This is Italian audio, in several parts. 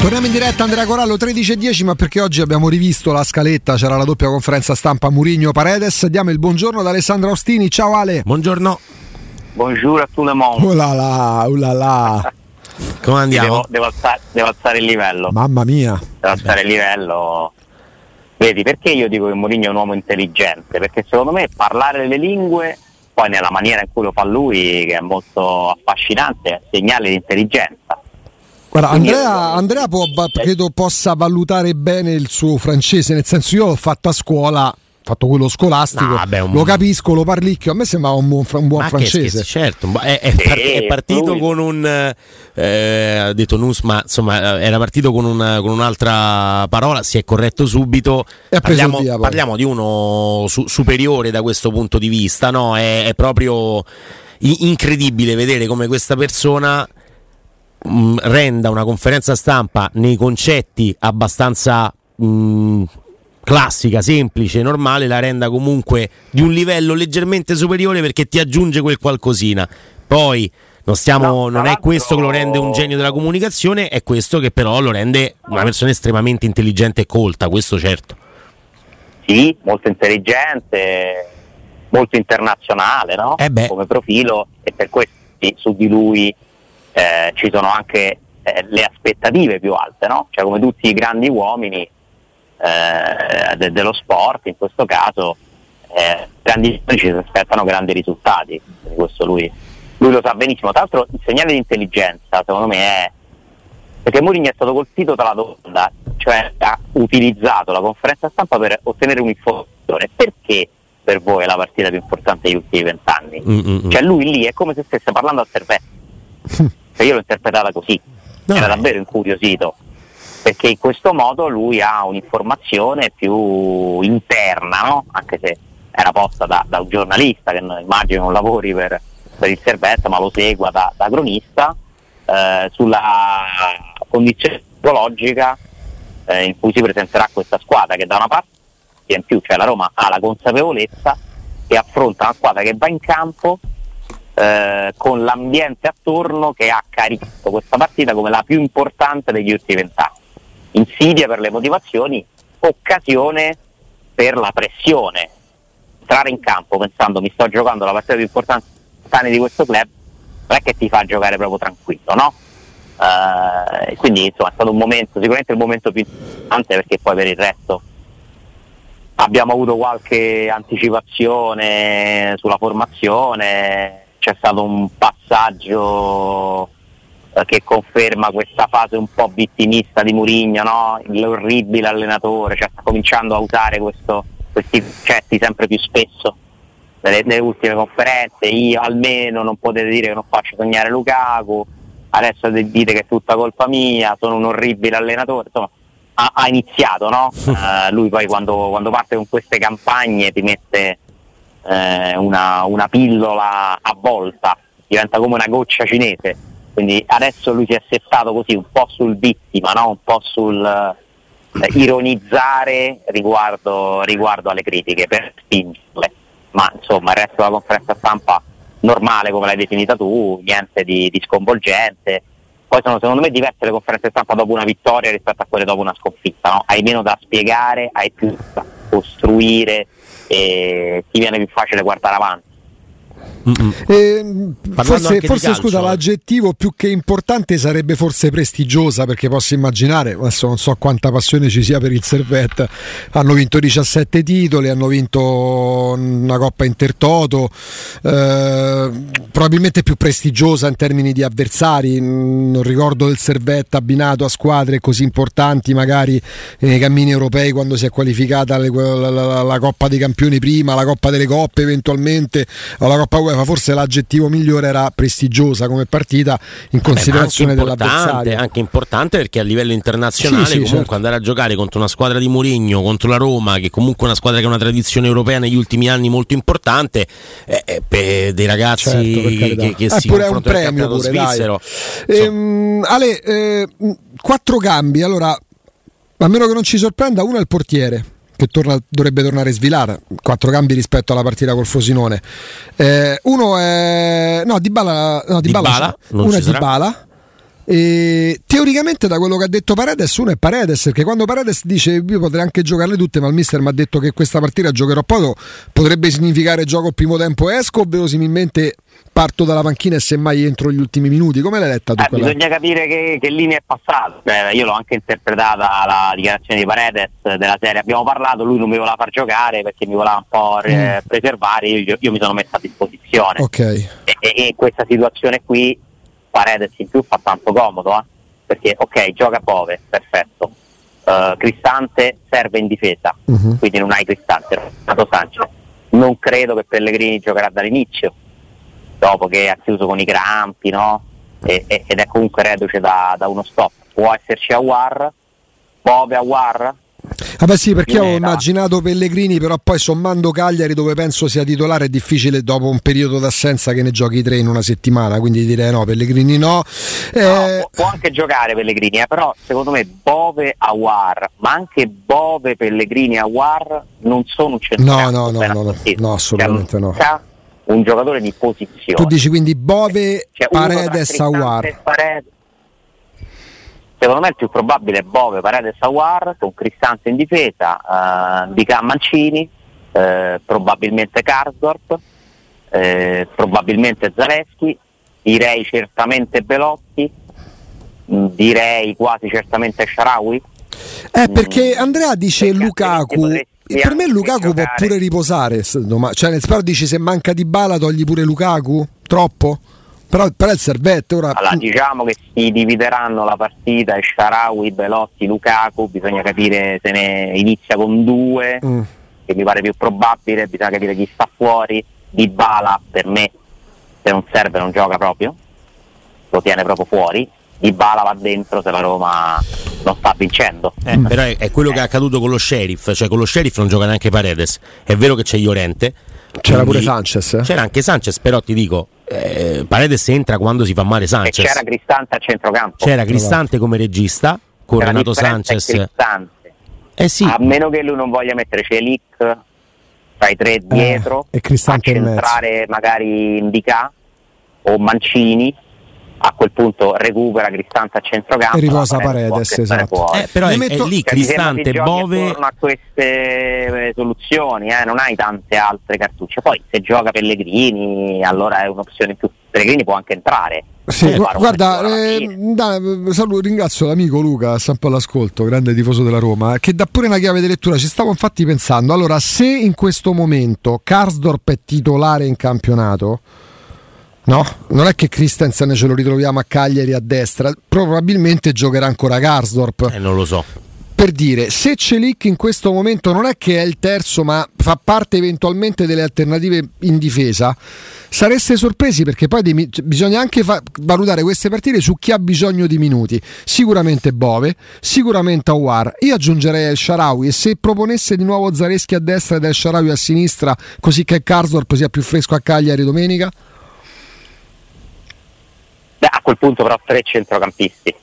Torniamo in diretta Andrea Corallo 13.10 ma perché oggi abbiamo rivisto la scaletta, c'era la doppia conferenza stampa Murigno Paredes, diamo il buongiorno ad Alessandro Ostini, ciao Ale. Buongiorno. Buongiorno a tout le monde. Oh là là, oh là là. Come andiamo? Devo, devo, alzare, devo alzare il livello. Mamma mia. Devo alzare il livello. Vedi, perché io dico che Mourinho è un uomo intelligente? Perché secondo me parlare le lingue, poi nella maniera in cui lo fa lui, che è molto affascinante, è segnale di intelligenza. Guarda, Andrea, Andrea può, credo possa valutare bene il suo francese, nel senso io l'ho fatto a scuola, fatto quello scolastico, No, vabbè, un- lo capisco, lo parlicchio, a me sembrava un buon, un buon Ma francese. scherzi, certo, è, è par- è partito lui- con un eh, ha detto Nus, ma insomma era partito con, una- con un'altra parola, si è corretto subito. E ha preso Parliamo, via, parliamo di uno su- superiore da questo punto di vista, no? È, è proprio incredibile vedere come questa persona mh, renda una conferenza stampa nei concetti abbastanza mh, classica, semplice, normale, la renda comunque di un livello leggermente superiore perché ti aggiunge quel qualcosina. Poi non, stiamo, No, non è questo che lo rende un genio della comunicazione, è questo che però lo rende una persona estremamente intelligente e colta, questo certo. Sì, molto intelligente, molto internazionale no? Eh come profilo e per questo su di lui eh, ci sono anche eh, le aspettative più alte, no? cioè come tutti i grandi uomini eh, de- dello sport, in questo caso eh, grandi ci si aspettano grandi risultati, questo lui, lui lo sa benissimo. Tra l'altro il segnale di intelligenza secondo me è perché Mourinho è stato colpito dalla domanda, cioè ha utilizzato la conferenza stampa per ottenere un'informazione. Perché per voi è la partita più importante degli ultimi vent'anni? Mm, mm, mm. Cioè lui lì è come se stesse parlando al cervello. Cioè, io l'ho interpretata così, No, era davvero incuriosito, perché in questo modo lui ha un'informazione più interna, no? anche se era posta da, da un giornalista che immagino non lavori per, per il servetto, ma lo segua da, da cronista, eh, sulla condizione psicologica eh, in cui si presenterà questa squadra che da una parte in più, cioè la Roma ha la consapevolezza che affronta una squadra che va in campo eh, con l'ambiente attorno che ha caricato questa partita come la più importante degli ultimi vent'anni. Insidia per le motivazioni, occasione per la pressione. Entrare in campo pensando mi sto giocando la partita più importante di questo club non è che ti fa giocare proprio tranquillo, no? Eh, quindi insomma è stato un momento, sicuramente il momento più importante perché poi per il resto abbiamo avuto qualche anticipazione sulla formazione, c'è stato un passaggio che conferma questa fase un po' vittimista di Murigno, no? l'orribile allenatore, cioè sta cominciando a usare questo- questi concetti sempre più spesso nelle, nelle ultime conferenze, io almeno non potete dire che non faccio sognare Lukaku, adesso dite che è tutta colpa mia, sono un orribile allenatore, insomma ha, ha iniziato, no? Eh, lui poi quando, quando parte con queste campagne ti mette eh, una, una pillola a volta, diventa come una goccia cinese, quindi adesso lui si è settato così un po' sul vittima, no? un po' sul eh, ironizzare riguardo, riguardo alle critiche per spingerle, ma insomma il resto della conferenza stampa normale come l'hai definita tu, niente di, di sconvolgente. Poi sono secondo me diverse le conferenze stampa dopo una vittoria rispetto a quelle dopo una sconfitta, no? hai meno da spiegare, hai più da costruire e ti viene più facile guardare avanti. Eh, forse, forse scusa, l'aggettivo più che importante sarebbe forse prestigiosa, perché posso immaginare, adesso non so quanta passione ci sia per il Servette, hanno vinto 17 titoli, hanno vinto una Coppa Intertoto, eh, probabilmente più prestigiosa in termini di avversari, non ricordo del Servette abbinato a squadre così importanti magari nei cammini europei quando si è qualificata la, la, la, la Coppa dei Campioni prima, la Coppa delle Coppe eventualmente, la Coppa UEFA, forse l'aggettivo migliore era prestigiosa come partita in considerazione Beh, dell'avversario. Anche importante perché a livello internazionale Sì, sì, comunque certo. andare a giocare contro una squadra di Mourinho, contro la Roma, che comunque è una squadra che ha una tradizione europea negli ultimi anni molto importante, eh, eh, per dei ragazzi Certo, che, che Eh, si pure è un premio pure, svizzero. Ehm, Ale, eh, quattro cambi, allora, a meno che non ci sorprenda, uno è il portiere. Che torna- dovrebbe tornare Svilar, quattro cambi rispetto alla partita col Frosinone. Eh, uno è. No, Di Bala. No, Di Bala, Dybala, non uno è Di sarà. Bala. E teoricamente da quello che ha detto Paredes uno è Paredes perché quando Paredes dice io potrei anche giocarle tutte ma il mister mi ha detto che questa partita giocherò poco potrebbe significare gioco primo tempo esco o verosimilmente parto dalla panchina e semmai entro gli ultimi minuti come l'hai letta tu Eh, bisogna capire che, che linea è passata. Cioè, io l'ho anche interpretata la dichiarazione di Paredes della serie. Abbiamo parlato, lui non mi voleva far giocare perché mi voleva un po' eh, preservare. Io, io mi sono messo a disposizione. ok E, e- e in questa situazione qui Paredes in più fa tanto comodo. eh, Perché, ok, gioca Bove, perfetto. Eh, Cristante serve in difesa, Mhm. quindi non hai Cristante. Renato Sanchez. Non credo che Pellegrini giocherà dall'inizio dopo che ha chiuso con i crampi, no? E- e- ed è comunque reduce da, da uno stop. Può esserci Awar, Bove Awar, Vabbè sì perché avevo era- immaginato Pellegrini però poi sommando Cagliari dove penso sia titolare è difficile dopo un periodo d'assenza che ne giochi tre in una settimana quindi direi no Pellegrini no, No, Eh, può, può anche giocare Pellegrini, eh, però secondo me Bove Awar, ma anche Bove Pellegrini Awar non sono un centrocampo. No, no, no, ben no, no, assistito. no, assolutamente no. manca Un giocatore di posizione. tu dici quindi Bove, Cioè, Paredes, Awar Paredes. Secondo me il più probabile è Bove, Paredes, Awar con Cristante in difesa, eh, Dica Mancini, eh, probabilmente Karsdorp, eh, probabilmente Zaleschi, direi certamente Belotti, mh, direi quasi certamente Sharawi. Eh, perché Andrea dice Perché Lukaku. Per me Lukaku può pure riposare. Cioè, nel sparo dici se manca di bala togli pure Lukaku? Troppo? Però, però il servette ora. Allora, diciamo che si divideranno la partita Sharawi, Belotti, Lukaku, bisogna capire se ne inizia con due, Mm. che mi pare più probabile, bisogna capire chi sta fuori. Di Bala per me se non serve non gioca proprio, lo tiene proprio fuori. Di Bala va dentro se la Roma non sta vincendo. Eh, però è, è quello che è accaduto con lo sheriff, cioè con lo sheriff non gioca neanche Paredes. È vero che c'è Llorente. C'era quindi- pure Sanchez. eh? C'era anche Sanchez, però ti dico, eh, Paredes entra quando si fa male E Sanchez. c'era Cristante a centrocampo. C'era Cristante come regista con C'era Renato Sanchez. Eh sì, A meno che lui non voglia mettere Celic tra i tre dietro e Cristante a in mezzo. centrare magari Indica o Mancini a quel punto recupera Cristante a centrocampo E riposa la Paredes esatto. eh, però è, metto- è lì Cioè, Cristante, giochi Bove. a queste eh, soluzioni eh, non hai tante altre cartucce poi se gioca Pellegrini allora è un'opzione in più Pellegrini può anche entrare Sì, guarda, eh, da- saluto- ringrazio l'amico Luca, po' all'ascolto, grande tifoso della Roma, eh, che dà pure una chiave di lettura. Ci stavo infatti pensando, allora, se in questo momento Karsdorp è titolare in campionato, no? Non è che Christensen ce lo ritroviamo a Cagliari a destra, probabilmente giocherà ancora Karsdorp. Eh, non lo so. Per dire, se Celic in questo momento non è che è il terzo, ma fa parte eventualmente delle alternative in difesa, sareste sorpresi perché poi mi- cioè, bisogna anche fa- valutare queste partite su chi ha bisogno di minuti. Sicuramente Bove, sicuramente Awar. Io aggiungerei El Sharawi e se proponesse di nuovo Zareschi a destra ed El Sharawi a sinistra, così che Karsdorp sia più fresco a Cagliari domenica. A quel punto però tre centrocampisti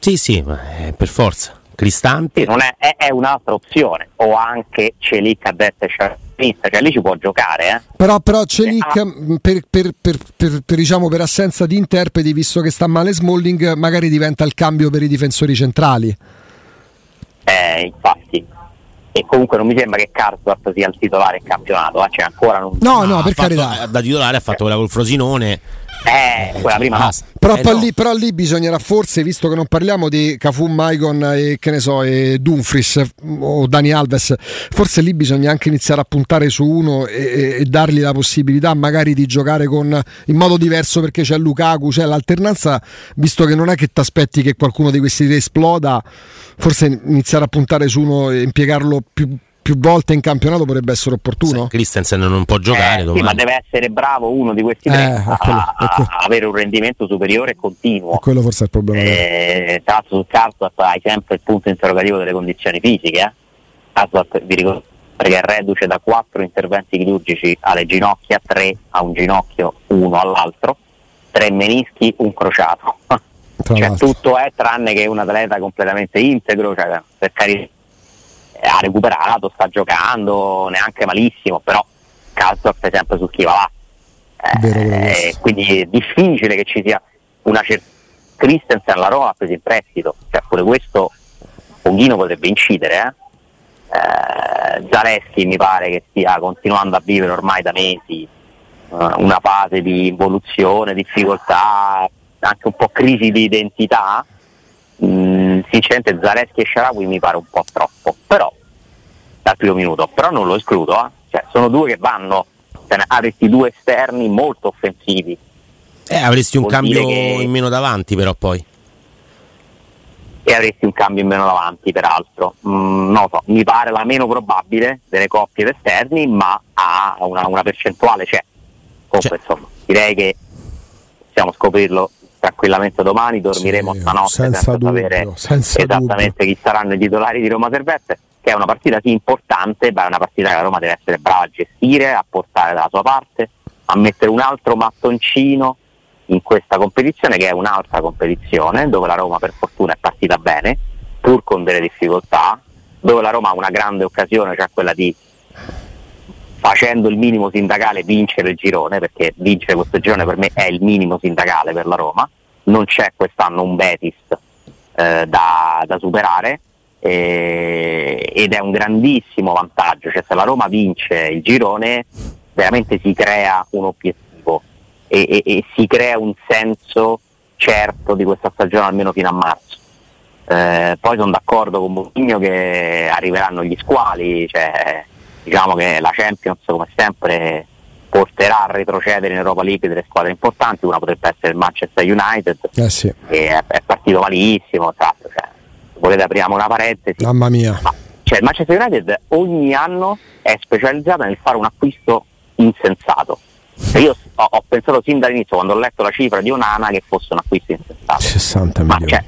Sì, sì, ma eh, per forza. Cristante. Sì, non è, è- è un'altra opzione o anche Celic a destra e Sciarpista cioè lì ci può giocare eh. Però, però Celic, Ah. mh, per, per- per- per- per, diciamo, per assenza di interpreti, visto che sta male Smalling, magari diventa il cambio per i difensori centrali. Eh, infatti. E comunque non mi sembra che Karsdorp sia il titolare in campionato, eh? cioè ancora non... No, no, per carità. Da titolare ha fatto quella col Frosinone. Eh, quella prima no. Però, eh, no. lì, però, lì, bisognerà forse, visto che non parliamo di Cafu, Maicon e che ne so, e Dumfries o Dani Alves, forse lì bisogna anche iniziare a puntare su uno e, e dargli la possibilità magari di giocare con, in modo diverso perché c'è Lukaku, c'è l'alternanza, visto che non è che ti aspetti che qualcuno di questi tre esploda, forse iniziare a puntare su uno e impiegarlo più, più volte in campionato potrebbe essere opportuno. Sì, Christensen non può giocare. Eh, sì, ma deve essere bravo uno di questi tre eh, a, quello, a, a, avere un rendimento superiore e continuo. E quello forse è il problema. Eh, tra l'altro sul Karsdorp hai sempre il punto interrogativo delle condizioni fisiche. Eh? Karsdorp, vi ricordo, perché è reduce da quattro interventi chirurgici alle ginocchia, tre a un ginocchio, uno all'altro, tre menischi, un crociato. cioè, tutto è tranne che un atleta completamente integro, cioè, per carità ha recuperato, sta giocando neanche malissimo, però Calzorp è sempre su chi va là. Eh, quindi è difficile che ci sia una certa Christensen alla Roma ha preso in prestito, cioè pure questo pochino potrebbe incidere. Eh? Eh, Zaleschi mi pare che stia continuando a vivere ormai da mesi eh, una fase di involuzione, difficoltà, anche un po' crisi di identità Mm, sinceramente Zaleschi e Sharawi mi pare un po' troppo, però dal primo minuto, però non lo escludo, eh? cioè, sono due che vanno, cioè, avresti due esterni molto offensivi. Eh, avresti un Vuol cambio che... in meno davanti però poi. E avresti un cambio in meno davanti peraltro. Mm, non lo so, mi pare la meno probabile delle coppie d'esterni, ma ha una, una percentuale, c'è. Comunque cioè. insomma, direi che possiamo scoprirlo tranquillamente domani, dormiremo sì, stanotte senza, senza sapere senza esattamente dubbio. chi saranno i titolari di Roma Servette, che è una partita sì importante, ma è una partita che la Roma deve essere brava a gestire, a portare dalla sua parte, a mettere un altro mattoncino in questa competizione che è un'altra competizione dove la Roma per fortuna è partita bene, pur con delle difficoltà, dove la Roma ha una grande occasione, cioè quella di facendo il minimo sindacale vincere il girone, perché vincere questo girone per me è il minimo sindacale per la Roma, non c'è quest'anno un Betis eh, da, da, superare eh, ed è un grandissimo vantaggio, cioè se la Roma vince il girone veramente si crea un obiettivo e, e, e si crea un senso certo di questa stagione almeno fino a marzo. Eh, poi sono d'accordo con Mourinho che arriveranno gli squali, cioè, diciamo che la Champions come sempre porterà a retrocedere in Europa League delle squadre importanti, una potrebbe essere il Manchester United eh sì. che è, è, partito malissimo, esatto, cioè, volete apriamo una parentesi. Mamma mia. Ma, cioè, il Manchester United ogni anno è specializzato nel fare un acquisto insensato. Cioè, io ho, ho, pensato sin dall'inizio, quando ho letto la cifra di Onana, che fosse un acquisto insensato. 60 milioni. Ma, cioè,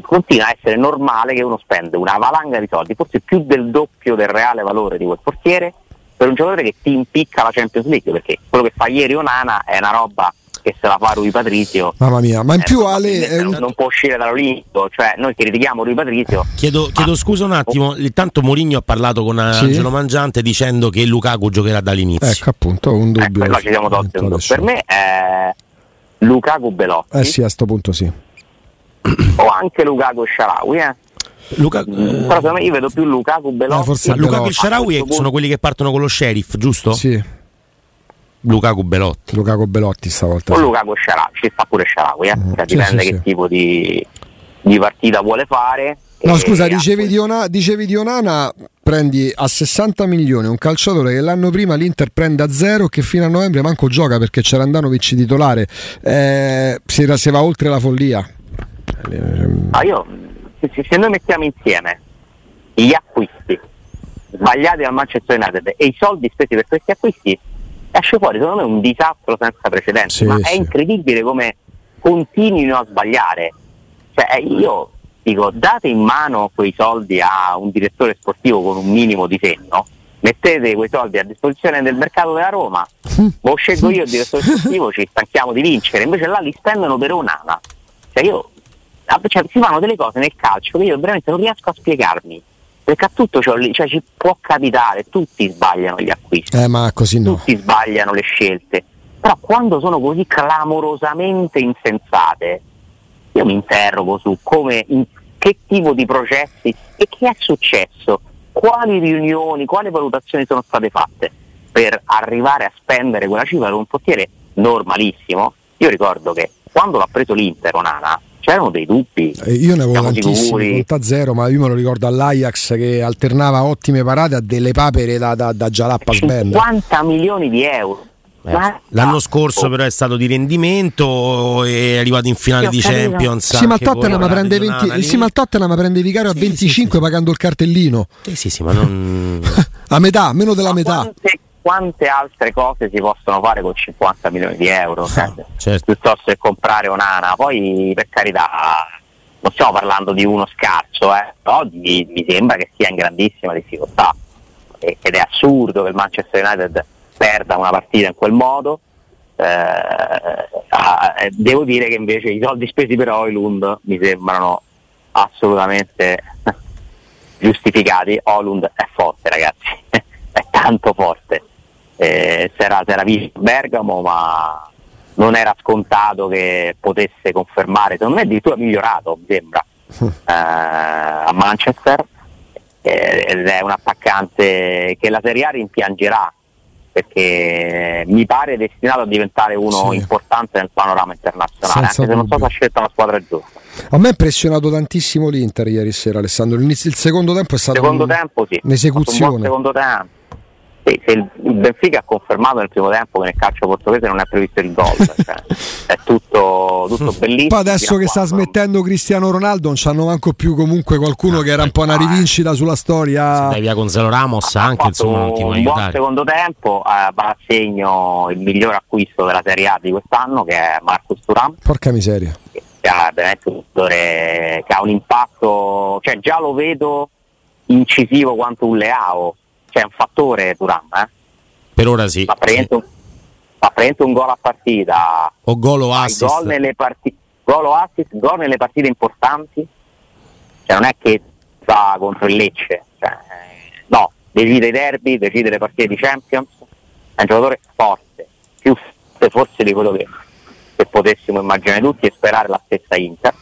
continua a essere normale che uno spende una valanga di soldi, forse più del doppio del reale valore di quel portiere, per un giocatore che ti impicca la Champions League, perché quello che fa ieri Onana è una roba che se la fa Rui Patrizio. Mamma mia, ma in eh, più Ale non, non, può uscire dall'Olimpico, cioè noi critichiamo Rui Patrizio. Chiedo, chiedo scusa un attimo, intanto Mourinho ha parlato con sì? Angelo Mangiante dicendo che Lukaku giocherà dall'inizio. Ecco appunto, un dubbio. Ecco, ci siamo tolti un Per me è Lukaku Belotti. Eh sì, a questo punto sì o anche Lukaku e Sharawi eh. Luca, però secondo me io vedo più Lukaku Belotti. Eh, forse Lukaku e Sharawi sono quelli che partono con lo sheriff, giusto? Sì. Lukaku Belotti. Lukaku Belotti stavolta. O Lukaku e Sharawi, ci sta pure Sharawi, eh? mm, cioè, sì, dipende sì, che sì. tipo di, di, partita vuole fare. No, scusa, dicevi di, Ona, dicevi di Onana, prendi a 60 milioni un calciatore che l'anno prima l'Inter prende a zero che fino a novembre manco gioca perché c'era Andanovic titolare. Eh, si, si va oltre la follia. Ah, io, se, se, noi mettiamo insieme gli acquisti sbagliati al Manchester United e i soldi spesi per questi acquisti, esce fuori secondo me un disastro senza precedenti. Sì, Ma sì. è incredibile come continuino a sbagliare. Cioè, io dico, date in mano quei soldi a un direttore sportivo con un minimo di senno, mettete quei soldi a disposizione del mercato della Roma, lo scelgo io il direttore sportivo, ci stanchiamo di vincere, invece là li spendono per un'ana. Cioè io cioè, si fanno delle cose nel calcio che io veramente non riesco a spiegarmi. Perché a tutto cioè, cioè, ci può capitare, tutti sbagliano gli acquisti, eh, ma così no. tutti sbagliano le scelte, però quando sono così clamorosamente insensate, io mi interrogo su come, in che tipo di processi e che è successo quali riunioni, quali valutazioni sono state fatte per arrivare a spendere quella cifra per un portiere normalissimo. Io ricordo che quando l'ha preso l'Inter Onana c'erano dei dubbi. Eh, io ne avevo tantissimi, a zero, ma io me lo ricordo all'Ajax che alternava ottime parate a delle papere da, da, da Jalappa 50 milioni di euro. Eh, l'anno scorso però è stato di rendimento è arrivato in finale di Champions sì ma, prende 20, sì ma, il Tottenham prende vicario sì, a 25 sì, pagando il cartellino. Sì sì sì ma non a metà meno della ma metà. quante, quante, altre cose si possono fare con 50 milioni di euro ah, cioè, certo. piuttosto che comprare un'ana poi per carità non stiamo parlando di uno scarso eh, però di, mi sembra che sia in grandissima difficoltà ed è assurdo che il Manchester United perda una partita in quel modo. Eh, eh, devo dire che invece i soldi spesi per Oilund mi sembrano assolutamente giustificati. Oilund è forte, ragazzi, è tanto forte. Eh, si era, visto Bergamo, ma non era scontato che potesse confermare, secondo me addirittura migliorato, mi sembra, eh, a Manchester. Eh, ed è un attaccante che la Serie A rimpiangerà perché mi pare destinato a diventare uno sì. importante nel panorama internazionale, Senza anche se non so se ha scelto una squadra giusta. A me ha impressionato tantissimo l'Inter ieri sera, Alessandro. il secondo tempo è stato secondo un... tempo, sì. un'esecuzione. Un secondo tempo sì, se il, Benfica ha confermato nel primo tempo che nel calcio portoghese non è previsto il gol, cioè, è tutto, tutto bellissimo. Poi adesso che sta smettendo Cristiano Ronaldo, non c'hanno manco più comunque qualcuno che era un po' una rivincita sulla storia. Se via con Zelo Ramos anche insomma non ti vuole un aiutare. buon secondo tempo eh, va a segno il miglior acquisto della Serie A di quest'anno che è Marcus Turam. Porca miseria. Che ha, che ha un impatto, cioè già lo vedo incisivo quanto un Leao c'è un fattore Turam, eh? Per ora sì. Ma prende, sì. un gol a partita. O gol o assist. Gol nelle, parti- gol o assist, gol nelle partite importanti. Cioè non è che fa contro il Lecce. Cioè, no, decide i derby, decide le partite di Champions. È un giocatore forte, più forse di quello che, che potessimo immaginare tutti e sperare la stessa Inter.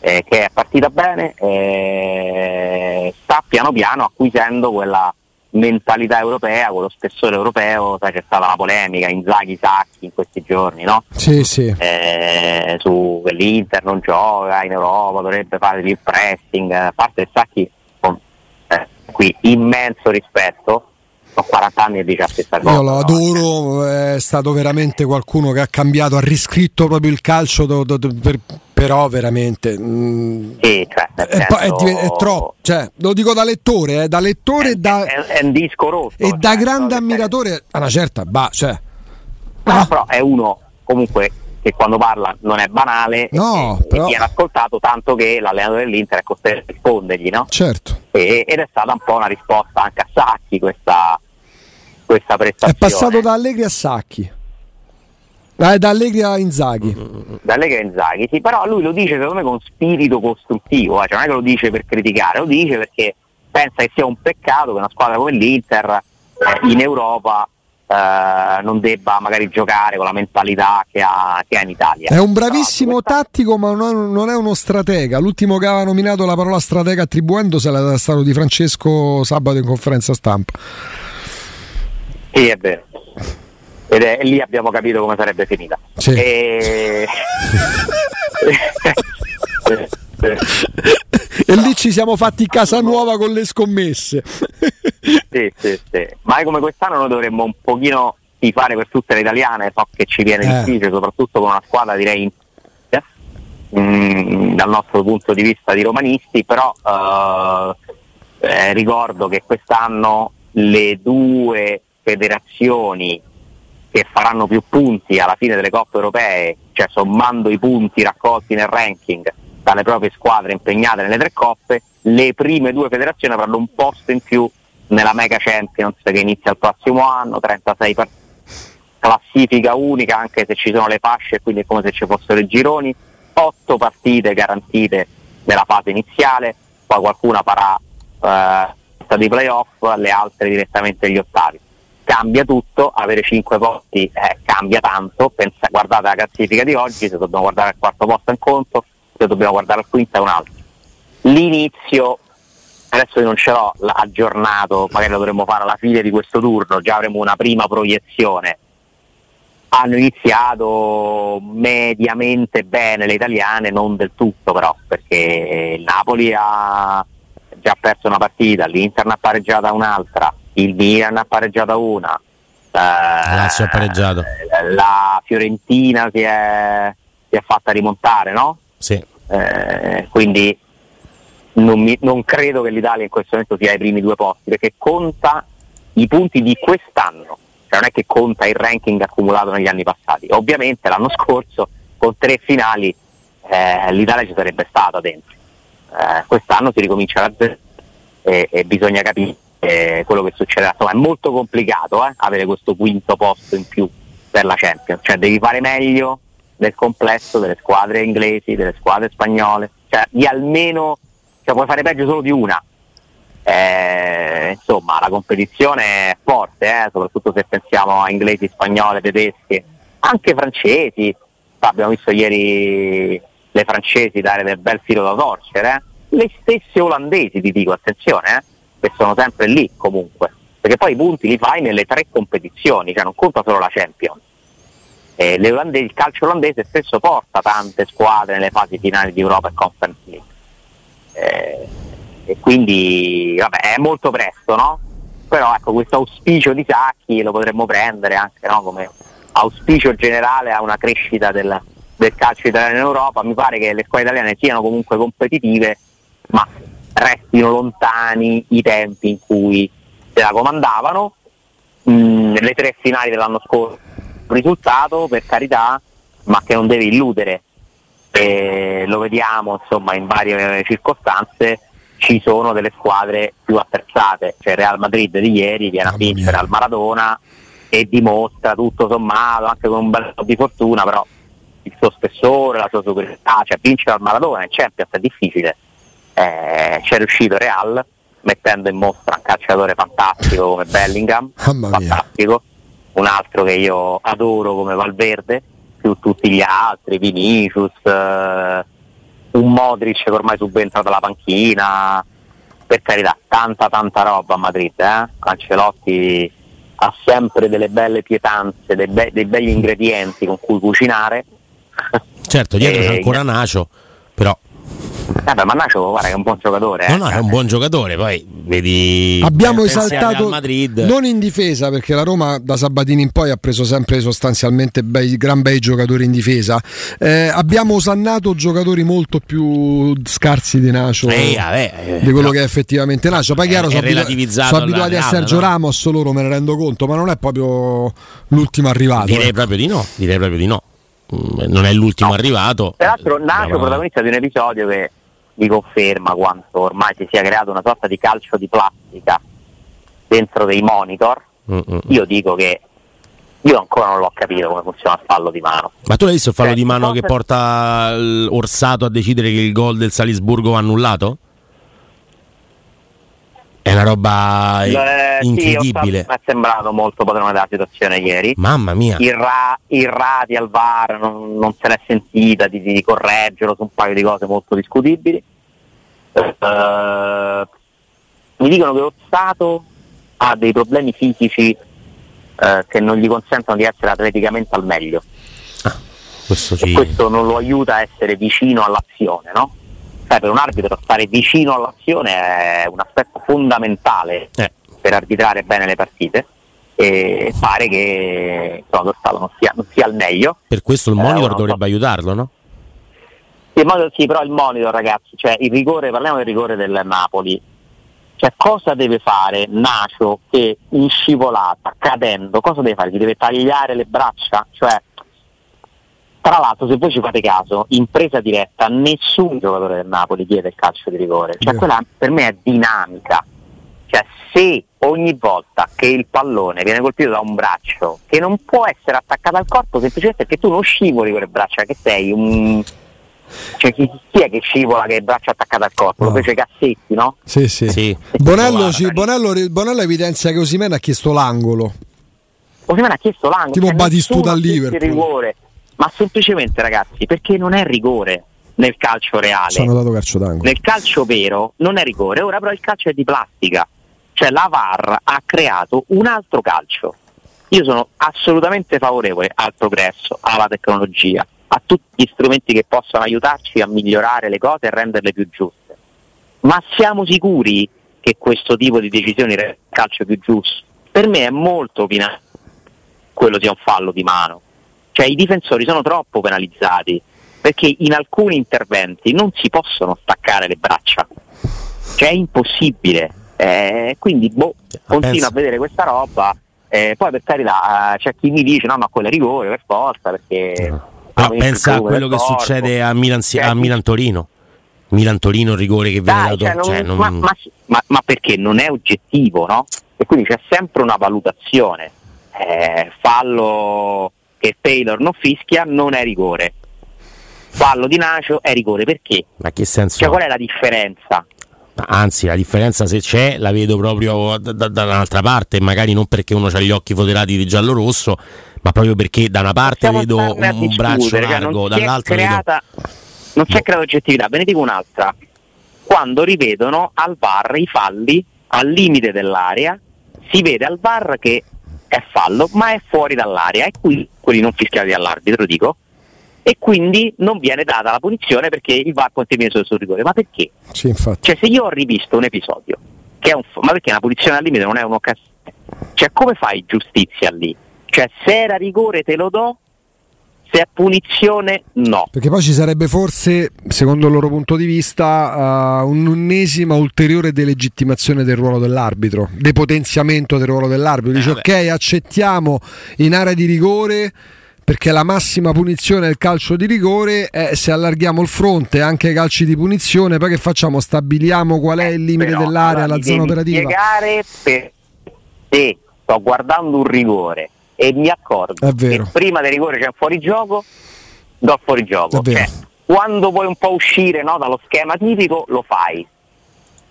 Eh, che è partita bene, eh, sta piano piano acquisendo quella, mentalità europea, con lo spessore europeo, sai c'è stata la polemica Inzaghi Sacchi in questi giorni, no? Sì, sì. Eh, su che l'Inter non gioca in Europa, dovrebbe fare il pressing, a parte Sacchi con eh, qui immenso rispetto, ho 40 anni e dice la stessa cosa. Io lo adoro, è stato veramente qualcuno che ha cambiato, ha riscritto proprio il calcio do, do, do, per, però veramente mm, sì, cioè, è, senso... è, è, troppo cioè, lo dico da lettore eh, da lettore è, da, è, un disco rosso e cioè, da grande ammiratore a una certa bah, cioè, ah. però è uno comunque che quando parla non è banale no, e, però... viene ascoltato tanto che l'allenatore dell'Inter è costretto a rispondergli no? certo e, ed è stata un po' una risposta anche a Sacchi questa, questa prestazione è passato da Allegri a Sacchi eh, da Allegri a Inzaghi. Da Allegri a Inzaghi, sì, però lui lo dice secondo me con spirito costruttivo, eh, cioè non è che lo dice per criticare, lo dice perché pensa che sia un peccato che una squadra come l'Inter eh, in Europa eh, non debba magari giocare con la mentalità che ha, che ha in Italia. È un bravissimo questa... tattico, ma non è uno stratega. L'ultimo che aveva nominato la parola stratega attribuendosela era stato di Francesco sabato in conferenza stampa. Sì, è vero ed è lì abbiamo capito come sarebbe finita. Sì. E... e lì ci siamo fatti casa nuova con le scommesse. sì, sì, sì. Ma come quest'anno noi dovremmo un pochino fare per tutte le italiane, so che ci viene eh. difficile, soprattutto con una squadra direi mm, dal nostro punto di vista di romanisti, però eh, eh, ricordo che quest'anno le due federazioni che faranno più punti alla fine delle coppe europee, cioè sommando i punti raccolti nel ranking dalle proprie squadre impegnate nelle tre coppe, le prime due federazioni avranno un posto in più nella Mega Champions che inizia il prossimo anno, 36 partite, classifica unica anche se ci sono le fasce, quindi è come se ci fossero i gironi, 8 partite garantite nella fase iniziale, poi qualcuna farà eh, di playoff, le altre direttamente gli ottavi cambia tutto, avere 5 posti eh, cambia tanto, Pensa, guardate la classifica di oggi, se dobbiamo guardare al quarto posto è un conto, se dobbiamo guardare al quinto è un altro. L'inizio adesso io non ce l'ho aggiornato, magari lo dovremmo fare alla fine di questo turno, già avremo una prima proiezione. Hanno iniziato mediamente bene le italiane, non del tutto però, perché il Napoli ha già perso una partita, l'Inter ha pareggiata un'altra, il Milan ha pareggiata una, Lazio ha pareggiato. La Fiorentina si è, si è fatta rimontare, no? Sì. Eh, quindi non, mi, non, credo che l'Italia in questo momento sia ai primi due posti, perché conta i punti di quest'anno, cioè non è che conta il ranking accumulato negli anni passati. Ovviamente l'anno scorso con tre finali eh, l'Italia ci sarebbe stata dentro. Eh, quest'anno si ricomincia da zero e, e bisogna capire eh, quello che succederà. Insomma, è molto complicato eh, avere questo quinto posto in più per la Champions, cioè devi fare meglio del complesso delle squadre inglesi, delle squadre spagnole, cioè di almeno, cioè puoi fare peggio solo di una. Eh, insomma, la competizione è forte, eh, soprattutto se pensiamo a inglesi, spagnole, tedeschi, anche francesi. Abbiamo visto ieri le francesi dare del bel filo da torcere, eh. le stesse olandesi, ti dico, attenzione, che sono sempre lì comunque, perché poi i punti li fai nelle tre competizioni, cioè non conta solo la Champions. Eh, il calcio olandese spesso porta tante squadre nelle fasi finali di Europa e Conference League. Eh, e quindi vabbè, è molto presto, no? Però ecco, questo auspicio di Sacchi lo potremmo prendere anche no? come auspicio generale a una crescita del, del calcio italiano in Europa. Mi pare che le squadre italiane siano comunque competitive, ma restino lontani i tempi in cui se la comandavano. Mm, le tre finali dell'anno scorso, risultato per carità, ma che non deve illudere. E lo vediamo insomma in varie circostanze ci sono delle squadre più attrezzate, cioè Real Madrid di ieri viene a vincere al Maradona e dimostra tutto sommato, anche con un bel po' di fortuna, però il suo spessore, la sua superiorità, cioè vincere al Maradona in Champions è difficile, eh, c'è riuscito Real mettendo in mostra un calciatore fantastico come Bellingham, fantastico, un altro che io adoro come Valverde, più tutti gli altri, Vinicius, eh, un Modric che ormai subentra dalla panchina, per carità, tanta tanta roba a Madrid, eh? Ancelotti ha sempre delle belle pietanze, dei, be- dei begli ingredienti con cui cucinare. Certo, dietro c'è ancora Nacio, però eh beh, Mannaccio guarda che è un buon giocatore. Eh. No, no, è un buon giocatore. Poi vedi. Abbiamo esaltato non in difesa perché la Roma da Sabatini in poi ha preso sempre sostanzialmente bei, gran bei giocatori in difesa. Eh, abbiamo osannato giocatori molto più scarsi di Nacio eh, vabbè, eh, di quello no. che è effettivamente Nacio. Poi chiaro, sono, abitu- sono abituati a Sergio no? Ramos, loro me ne rendo conto, ma non è proprio l'ultimo arrivato. Direi eh. proprio di no. Direi proprio di no mm, non è l'ultimo no. arrivato. Tra Nacio protagonista di un episodio che mi conferma quanto ormai si sia creato una sorta di calcio di plastica dentro dei monitor. Mm-mm. Io dico che io ancora non l'ho capito come funziona il fallo di mano. Ma tu l'hai visto il fallo cioè, di mano che porta Orsato a decidere che il gol del Salisburgo va annullato? È una roba eh, incredibile. Sì, mi è sembrato molto padrone della situazione ieri. Mamma mia. Irrati al VAR, non, non se l'è sentita di, di, correggerlo su un paio di cose molto discutibili. Uh, mi dicono che Orsato ha dei problemi fisici uh, che non gli consentono di essere atleticamente al meglio. Ah, questo, sì. questo non lo aiuta a essere vicino all'azione, no? Sai, per un arbitro stare vicino all'azione è un aspetto fondamentale eh. per arbitrare bene le partite e pare che insomma, lo Stato non sia, non sia al meglio. Per questo il eh, monitor eh, dovrebbe so. aiutarlo, no? Sì, monitor, sì, però il monitor ragazzi, cioè il rigore, parliamo del rigore del Napoli, cioè cosa deve fare Nacio che in scivolata, cadendo, cosa deve fare? Si deve tagliare le braccia? Cioè tra l'altro, se voi ci fate caso, in presa diretta nessun giocatore del Napoli chiede il calcio di rigore, cioè quella per me è dinamica. Cioè, se ogni volta che il pallone viene colpito da un braccio che non può essere attaccato al corpo semplicemente perché tu non scivoli con le braccia, che sei un. Cioè, chi, chi, è che scivola che è il braccio attaccato al corpo? No. Lo fece Cassetti, no? Sì, sì. sì. Bonello, ci, Bonello, Bonello, evidenzia che Osimena ha chiesto l'angolo. Osimena ha chiesto l'angolo. Tipo cioè, Batistuta al Liverpool. Ma semplicemente ragazzi perché non è rigore nel calcio reale. Sono dato calcio d'angolo. Nel calcio vero non è rigore, ora però il calcio è di plastica. Cioè la VAR ha creato un altro calcio. Io sono assolutamente favorevole al progresso, alla tecnologia, a tutti gli strumenti che possono aiutarci a migliorare le cose e renderle più giuste. Ma siamo sicuri che questo tipo di decisioni rende il calcio più giusto? Per me è molto opinabile quello sia un fallo di mano. Cioè i difensori sono troppo penalizzati perché in alcuni interventi non si possono staccare le braccia. Cioè è impossibile. Eh, quindi boh, continuo a vedere questa roba. Eh, poi per carità c'è chi mi dice no ma quello è rigore per forza perché... No, pensa a quello che corpo. succede a Milan, cioè, a Milan Torino. Milan Torino rigore che viene Dai, dato. Cioè, cioè, non, ma, ma, ma, ma, perché non è oggettivo, no? E quindi c'è sempre una valutazione. Eh, fallo che Taylor non fischia non è rigore. Fallo di Nacio è rigore perché? Ma che senso? Cioè, qual è la differenza? Anzi, la differenza se c'è la vedo proprio da, da, da un'altra parte, magari non perché uno ha gli occhi foderati di giallo-rosso, ma proprio perché da una parte Possiamo vedo un, un braccio cioè largo, cioè dall'altra creata, vedo... Non c'è creata oggettività, ve ne dico un'altra. Quando rivedono al VAR i falli al limite dell'area, si vede al VAR che è fallo, ma è fuori dall'area e qui quelli non fischiati all'arbitro, dico, e quindi non viene data la punizione perché il VAR continua sul rigore. Ma perché? Sì, cioè, se io ho rivisto un episodio, che è un, ma perché una punizione al limite non è un'occasione? Cioè, come fai giustizia lì? Cioè, se era rigore te lo do, se è punizione no. Perché poi ci sarebbe forse, secondo il loro punto di vista, uh, un'ennesima ulteriore delegittimazione del ruolo dell'arbitro, depotenziamento del ruolo dell'arbitro. Dice eh, ok, accettiamo in area di rigore perché la massima punizione è il calcio di rigore e se allarghiamo il fronte anche ai calci di punizione poi che facciamo? Stabiliamo qual è il limite Però, dell'area, allora, la zona operativa? spiegare per se sto guardando un rigore e mi accorgo che prima del rigore c'è un fuorigioco, do il fuorigioco. Cioè, quando vuoi un po' uscire no, dallo schema tipico lo fai.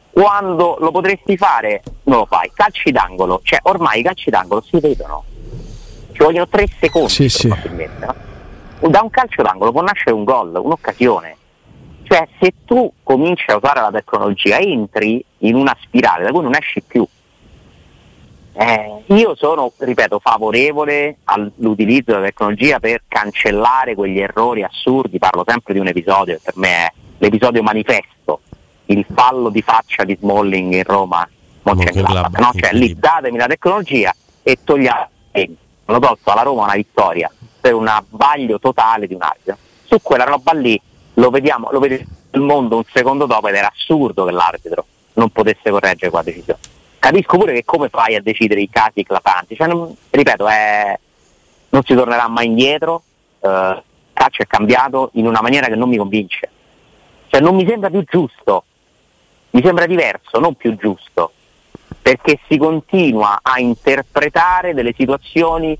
Quando lo potresti fare non lo fai. Calci d'angolo, cioè ormai i calci d'angolo si vedono ci vogliono tre secondi sì, sì. no? da un calcio d'angolo può nascere un gol, un'occasione cioè se tu cominci a usare la tecnologia entri in una spirale da cui non esci più eh, io sono, ripeto, favorevole all'utilizzo della tecnologia per cancellare quegli errori assurdi, parlo sempre di un episodio che per me è l'episodio manifesto, il fallo di faccia di Smalling in Roma, no? cioè lì datemi la tecnologia e togliate hanno tolto alla Roma una vittoria per un abbaglio totale di un arbitro. Su quella roba lì lo vediamo, lo vede il mondo un secondo dopo ed era assurdo che l'arbitro non potesse correggere quella decisione. Capisco pure che come fai a decidere i casi eclatanti, cioè, non, ripeto, è, non si tornerà mai indietro, eh, il calcio è cambiato in una maniera che non mi convince, cioè non mi sembra più giusto, mi sembra diverso, non più giusto. Perché si continua a interpretare delle situazioni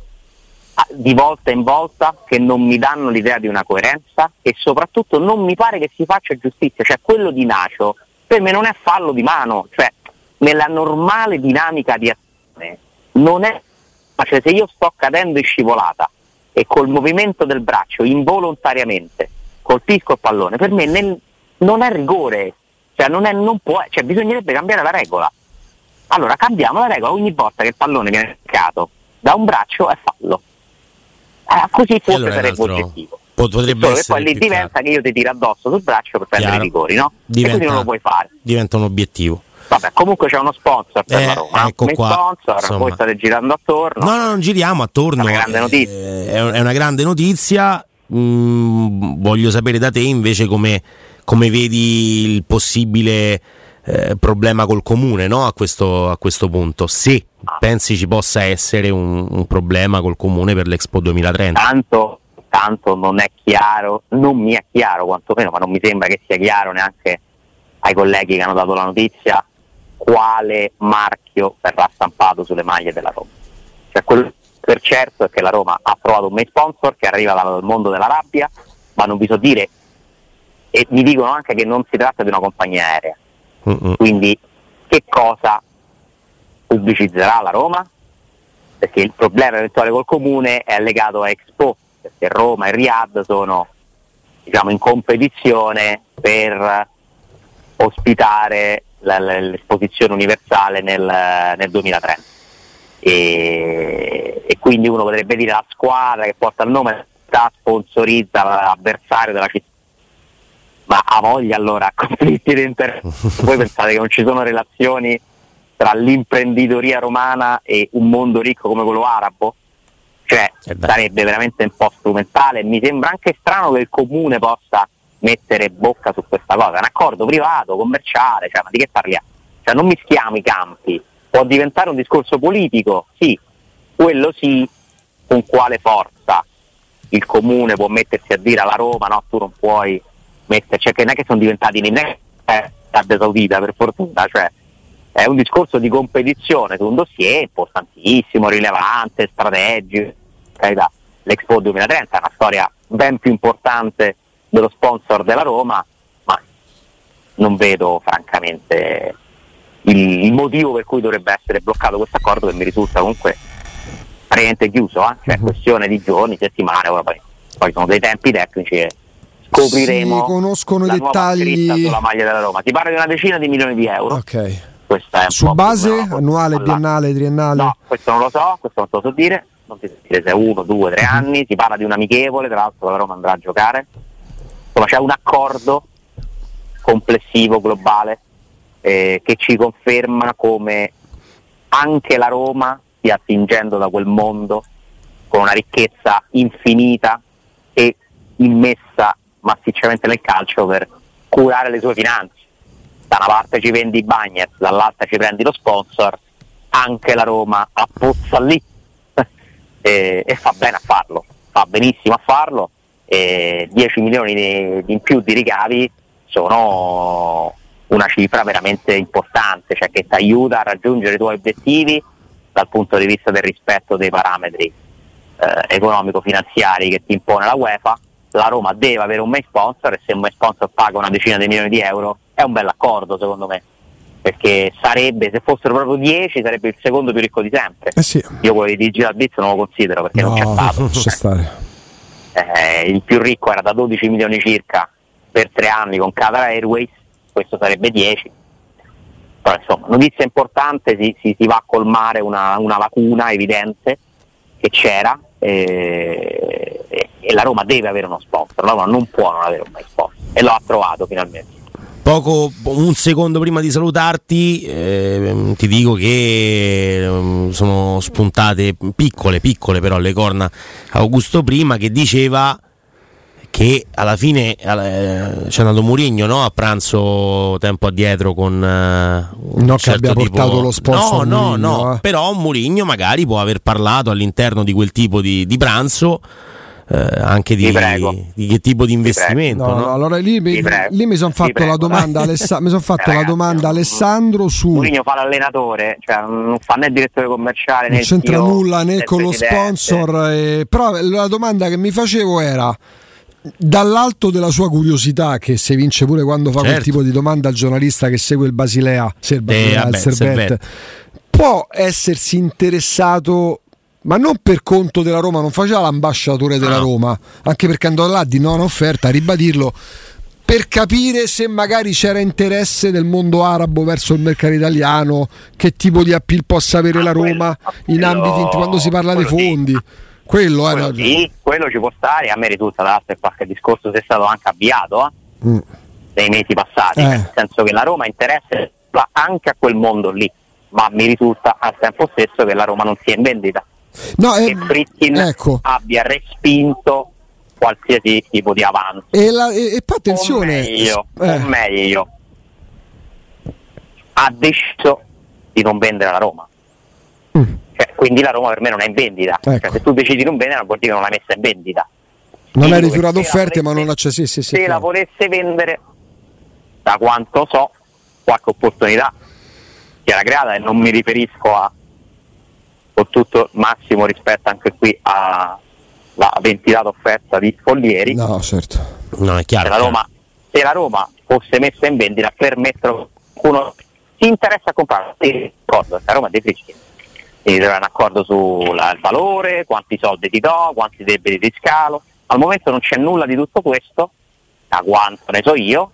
ah, di volta in volta che non mi danno l'idea di una coerenza e soprattutto non mi pare che si faccia giustizia, cioè quello di Nacio per me non è fallo di mano, cioè nella normale dinamica di azione non è, cioè se io sto cadendo in scivolata e col movimento del braccio involontariamente colpisco il pallone, per me nel, non è rigore, cioè, non è, non può, cioè bisognerebbe cambiare la regola allora cambiamo la regola ogni volta che il pallone viene toccato da un braccio è fallo. Eh, così forse allora sarebbe altro... oggettivo. Potrebbe Solo essere poi lì diventa che io ti tiro addosso sul braccio per prendere Chiaro. i rigori, no? Diventa, e così non lo puoi fare. Diventa un obiettivo. Vabbè, comunque c'è uno sponsor per eh, la Roma. Ecco un qua, sponsor, insomma. voi state girando attorno. No, no, non giriamo attorno. È una grande notizia. Eh, è una grande notizia. Mm, voglio sapere da te invece come, come vedi il possibile eh, problema col comune no? a, questo, a, questo, punto, se pensi ci possa essere un, un, problema col comune per l'Expo 2030. Tanto, tanto non è chiaro, non mi è chiaro quantomeno, ma non mi sembra che sia chiaro neanche ai colleghi che hanno dato la notizia quale marchio verrà stampato sulle maglie della Roma. Cioè, quello per certo è che la Roma ha trovato un main sponsor che arriva dal mondo della rabbia, ma non vi so dire, e mi dicono anche che non si tratta di una compagnia aerea, Uh-uh. Quindi che cosa pubblicizzerà la Roma? Perché il problema eventuale col comune è legato a Expo, perché Roma e Riyadh sono diciamo, in competizione per ospitare l'esposizione universale nel, nel 2030. E, e, quindi uno potrebbe dire la squadra che porta il nome sta sponsorizza l'avversario della città ma ha voglia allora conflitti di interesse voi pensate che non ci sono relazioni tra l'imprenditoria romana e un mondo ricco come quello arabo? Cioè eh sarebbe veramente un po' strumentale mi sembra anche strano che il comune possa mettere bocca su questa cosa, un accordo privato, commerciale, cioè, ma di che parliamo? Cioè, non mischiamo i campi, può diventare un discorso politico, sì, quello sì, con quale forza? Il comune può mettersi a dire alla Roma no, tu non puoi metterci, cioè che non è che sono diventati né eh, Arabia Saudita per fortuna, cioè è un discorso di competizione su un dossier importantissimo, rilevante, strategico, carità. l'Expo 2030 è una storia ben più importante dello sponsor della Roma, ma non vedo francamente il, il motivo per cui dovrebbe essere bloccato questo accordo che mi risulta comunque praticamente chiuso, eh? cioè uh-huh. questione di giorni, settimane, poi, poi sono dei tempi tecnici e scopriremo si conoscono i dettagli sulla maglia della Roma. Ti parlo di una decina di milioni di euro. Ok. Su base annuale, allora. biennale, triennale? No, questo non lo so, questo non te lo so dire, non ti so dire se è uno, due, tre uh-huh. anni, si parla di un amichevole, tra l'altro la Roma andrà a giocare insomma c'è un accordo complessivo, globale, eh, che ci conferma come anche la Roma stia attingendo da quel mondo con una ricchezza infinita e immessa massicciamente nel calcio per curare le sue finanze. Da una parte ci vendi i Bagnets, dall'altra ci prendi lo sponsor, anche la Roma appozza lì e, e fa bene a farlo, fa benissimo a farlo eh, 10 milioni di, in più di ricavi sono una cifra veramente importante, cioè che ti aiuta a raggiungere i tuoi obiettivi dal punto di vista del rispetto dei parametri eh, economico-finanziari che ti impone la UEFA. La Roma deve avere un main sponsor e se un main sponsor paga una decina di milioni di euro è un bel accordo secondo me, perché sarebbe, se fossero proprio 10, sarebbe il secondo più ricco di sempre. Eh sì. Io quello di Digital Biz non lo considero perché no, non c'è stato. Non c'è stare eh, il più ricco era da 12 milioni circa per tre anni con Qatar Airways, questo sarebbe 10. Però insomma, notizia importante, si, si, si va a colmare una, una, lacuna evidente che c'era eh, e la Roma deve avere uno sponsor, la Roma non può non avere un mai sponsor e lo ha trovato finalmente. Poco, un secondo prima di salutarti, eh, ti dico che eh, sono spuntate piccole, piccole però le corna Augusto Prima che diceva che alla fine eh, c'è andato Murigno no? a pranzo tempo addietro con uh, no certo che abbia tipo... portato lo sponsor no Murigno, no no eh. però Murigno magari può aver parlato all'interno di quel tipo di, di pranzo eh, anche di, di, che tipo di investimento. No, no? No, allora lì, mi, lì mi sono fatto la domanda, Alessa- mi son fatto la domanda Alessandro su. Mourinho fa l'allenatore, cioè non fa né il direttore commerciale né non c'entra nulla né con lo sponsor. Eh, però la domanda che mi facevo era dall'alto della sua curiosità, che se vince pure quando fa certo. quel tipo di domanda al giornalista che segue il Basilea, se il Basilea, eh, il Servette, può essersi interessato ma non per conto della Roma, non faceva l'ambasciatore della no. Roma, anche perché andò là di non offerta, a ribadirlo, per capire se magari c'era interesse del mondo arabo verso il mercato italiano, che tipo di appeal possa avere ah, la Roma quello, in ambiti quando si parla dei fondi. Sì. Quello, quello, sì, quello ci può stare, a me risulta tra l'altro qualche discorso sia stato anche avviato eh, mm. nei mesi passati, eh. nel senso che la Roma interessa anche a quel mondo lì, ma mi risulta al tempo stesso che la Roma non sia in vendita no, che eh, Fritkin ecco. abbia respinto qualsiasi tipo di avanzo. E, la, e, e poi attenzione, o meglio, eh. o meglio, ha deciso di non vendere la Roma. Mm. Cioè, quindi la Roma per me non è in vendita. Cioè, ecco. Cioè, se tu decidi di non vendere, vuol dire che non l'hai messa in vendita. Non hai ritirato offerte, ma non la c'è. Sì, sì, se la volesse vendere, da quanto so, qualche opportunità si era creata e non mi riferisco a con tutto il massimo rispetto anche qui alla ventilata offerta di Follieri. No, certo. No, è chiaro. Se la Roma, se la Roma fosse messa in vendita per mettere qualcuno si interessa a comprare, d'accordo, la Roma è difficile. Devi trovare un accordo sul valore, quanti soldi ti do, quanti debiti ti scalo. Al momento non c'è nulla di tutto questo da quanto ne so io,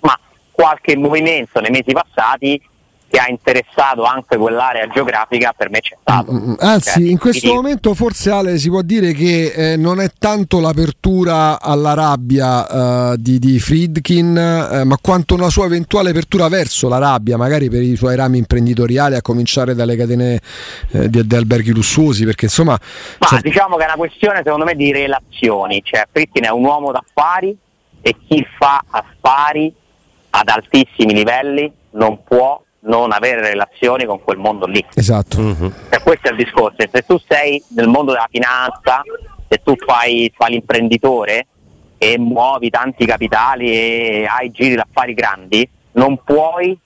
ma qualche movimento nei mesi passati che ha interessato anche quell'area geografica per me c'è stato. Mm, mm, mm. Anzi, cioè, in questo quindi... momento forse Ale si può dire che eh, non è tanto l'apertura alla rabbia eh, di, di, Friedkin, eh, ma quanto una sua eventuale apertura verso la rabbia, magari per i suoi rami imprenditoriali, a cominciare dalle catene eh, di, di, alberghi lussuosi, perché insomma... Ma cioè... diciamo che è una questione secondo me di relazioni, cioè Friedkin è un uomo d'affari e chi fa affari ad altissimi livelli non può non avere relazioni con quel mondo lì. Esatto. Mm-hmm. Cioè, questo è il discorso. Se tu sei nel mondo della finanza, se tu fai, fai l'imprenditore e muovi tanti capitali e hai giri d'affari grandi, non puoi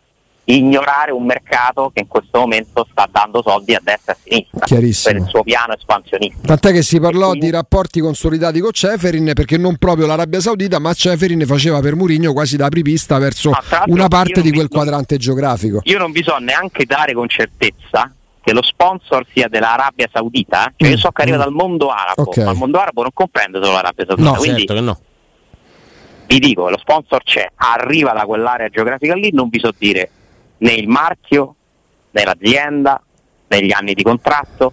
ignorare un mercato che in questo momento sta dando soldi a destra e a sinistra per il suo piano espansionista. Tant'è che si parlò quindi... di rapporti consolidati con Ceferin perché non proprio l'Arabia Saudita, ma Ceferin faceva per Murigno quasi da apripista verso una parte di quel quadrante geografico. Io non vi so neanche dare con certezza che lo sponsor sia dell'Arabia Saudita, cioè mm. io so che arriva mm. dal mondo arabo, okay. ma il mondo arabo non comprende solo l'Arabia Saudita, no, quindi certo no. vi dico, lo sponsor c'è, arriva da quell'area geografica lì, non vi so dire né il marchio, né l'azienda, né gli anni di contratto,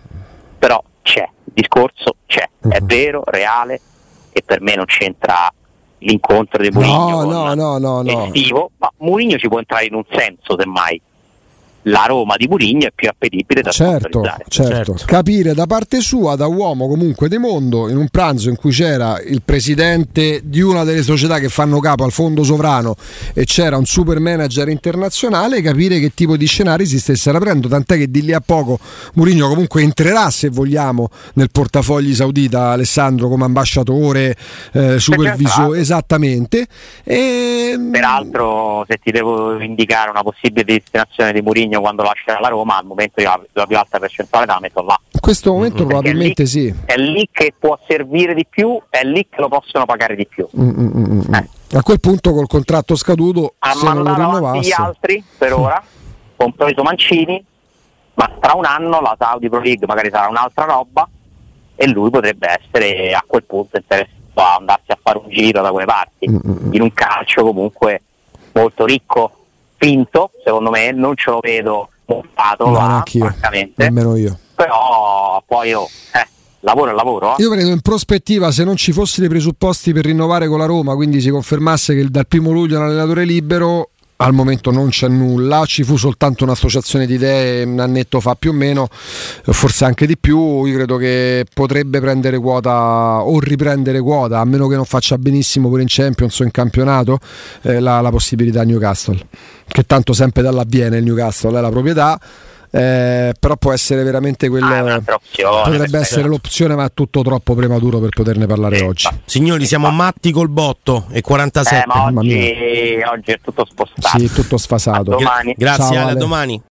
però c'è, il discorso c'è, è mhm. vero, reale e per me non c'entra l'incontro di Mourinho no, no, no, no, estivo, ma Mourinho ci può entrare in un senso semmai la Roma di Murigno è più appetibile da certo, certo, certo, capire da parte sua, da uomo comunque di mondo, in un pranzo in cui c'era il presidente di una delle società che fanno capo al fondo sovrano e c'era un super manager internazionale, capire che tipo di scenari si stessero aprendo, tant'è che di lì a poco Murigno comunque entrerà se vogliamo nel portafogli saudita Alessandro come ambasciatore, eh, supervisore, esattamente. E... Peraltro se ti devo indicare una possibile destinazione di Murigno Mourinho quando lascerà la Roma, al momento io la più alta percentuale la metto là. In questo momento mm-hmm. probabilmente è lì, sì. È lì che può servire di più, è lì che lo possono pagare di più. Mm-hmm. Eh. A quel punto col contratto scaduto a se non lo rinnovasse. gli altri per ora, compreso Mancini, ma tra un anno la Saudi Pro League magari sarà un'altra roba e lui potrebbe essere a quel punto interessato a andarsi a fare un giro da quelle parti, in un calcio comunque molto ricco finto, secondo me, non ce lo vedo montato, no, là. Nemmeno io. Però poi oh, eh, lavoro è lavoro. Eh. Io credo in prospettiva, se non ci fossero i presupposti per rinnovare con la Roma, quindi si confermasse che dal primo luglio è un allenatore libero, al momento non c'è nulla, ci fu soltanto un'associazione di idee un annetto fa più o meno, forse anche di più, io credo che potrebbe prendere quota o riprendere quota, a meno che non faccia benissimo pure in Champions o in campionato, eh, la, la possibilità Newcastle, che tanto sempre dall'avviene il Newcastle è la proprietà eh, però può essere veramente quella. Ah, potrebbe essere l'opzione, ma è tutto troppo prematuro per poterne parlare sì, oggi. Signori, siamo matti col botto e 47. Eh, ma oggi, oggi, è tutto spostato. Sì, tutto sfasato. A domani. Grazie, Ciao, Ale, a domani.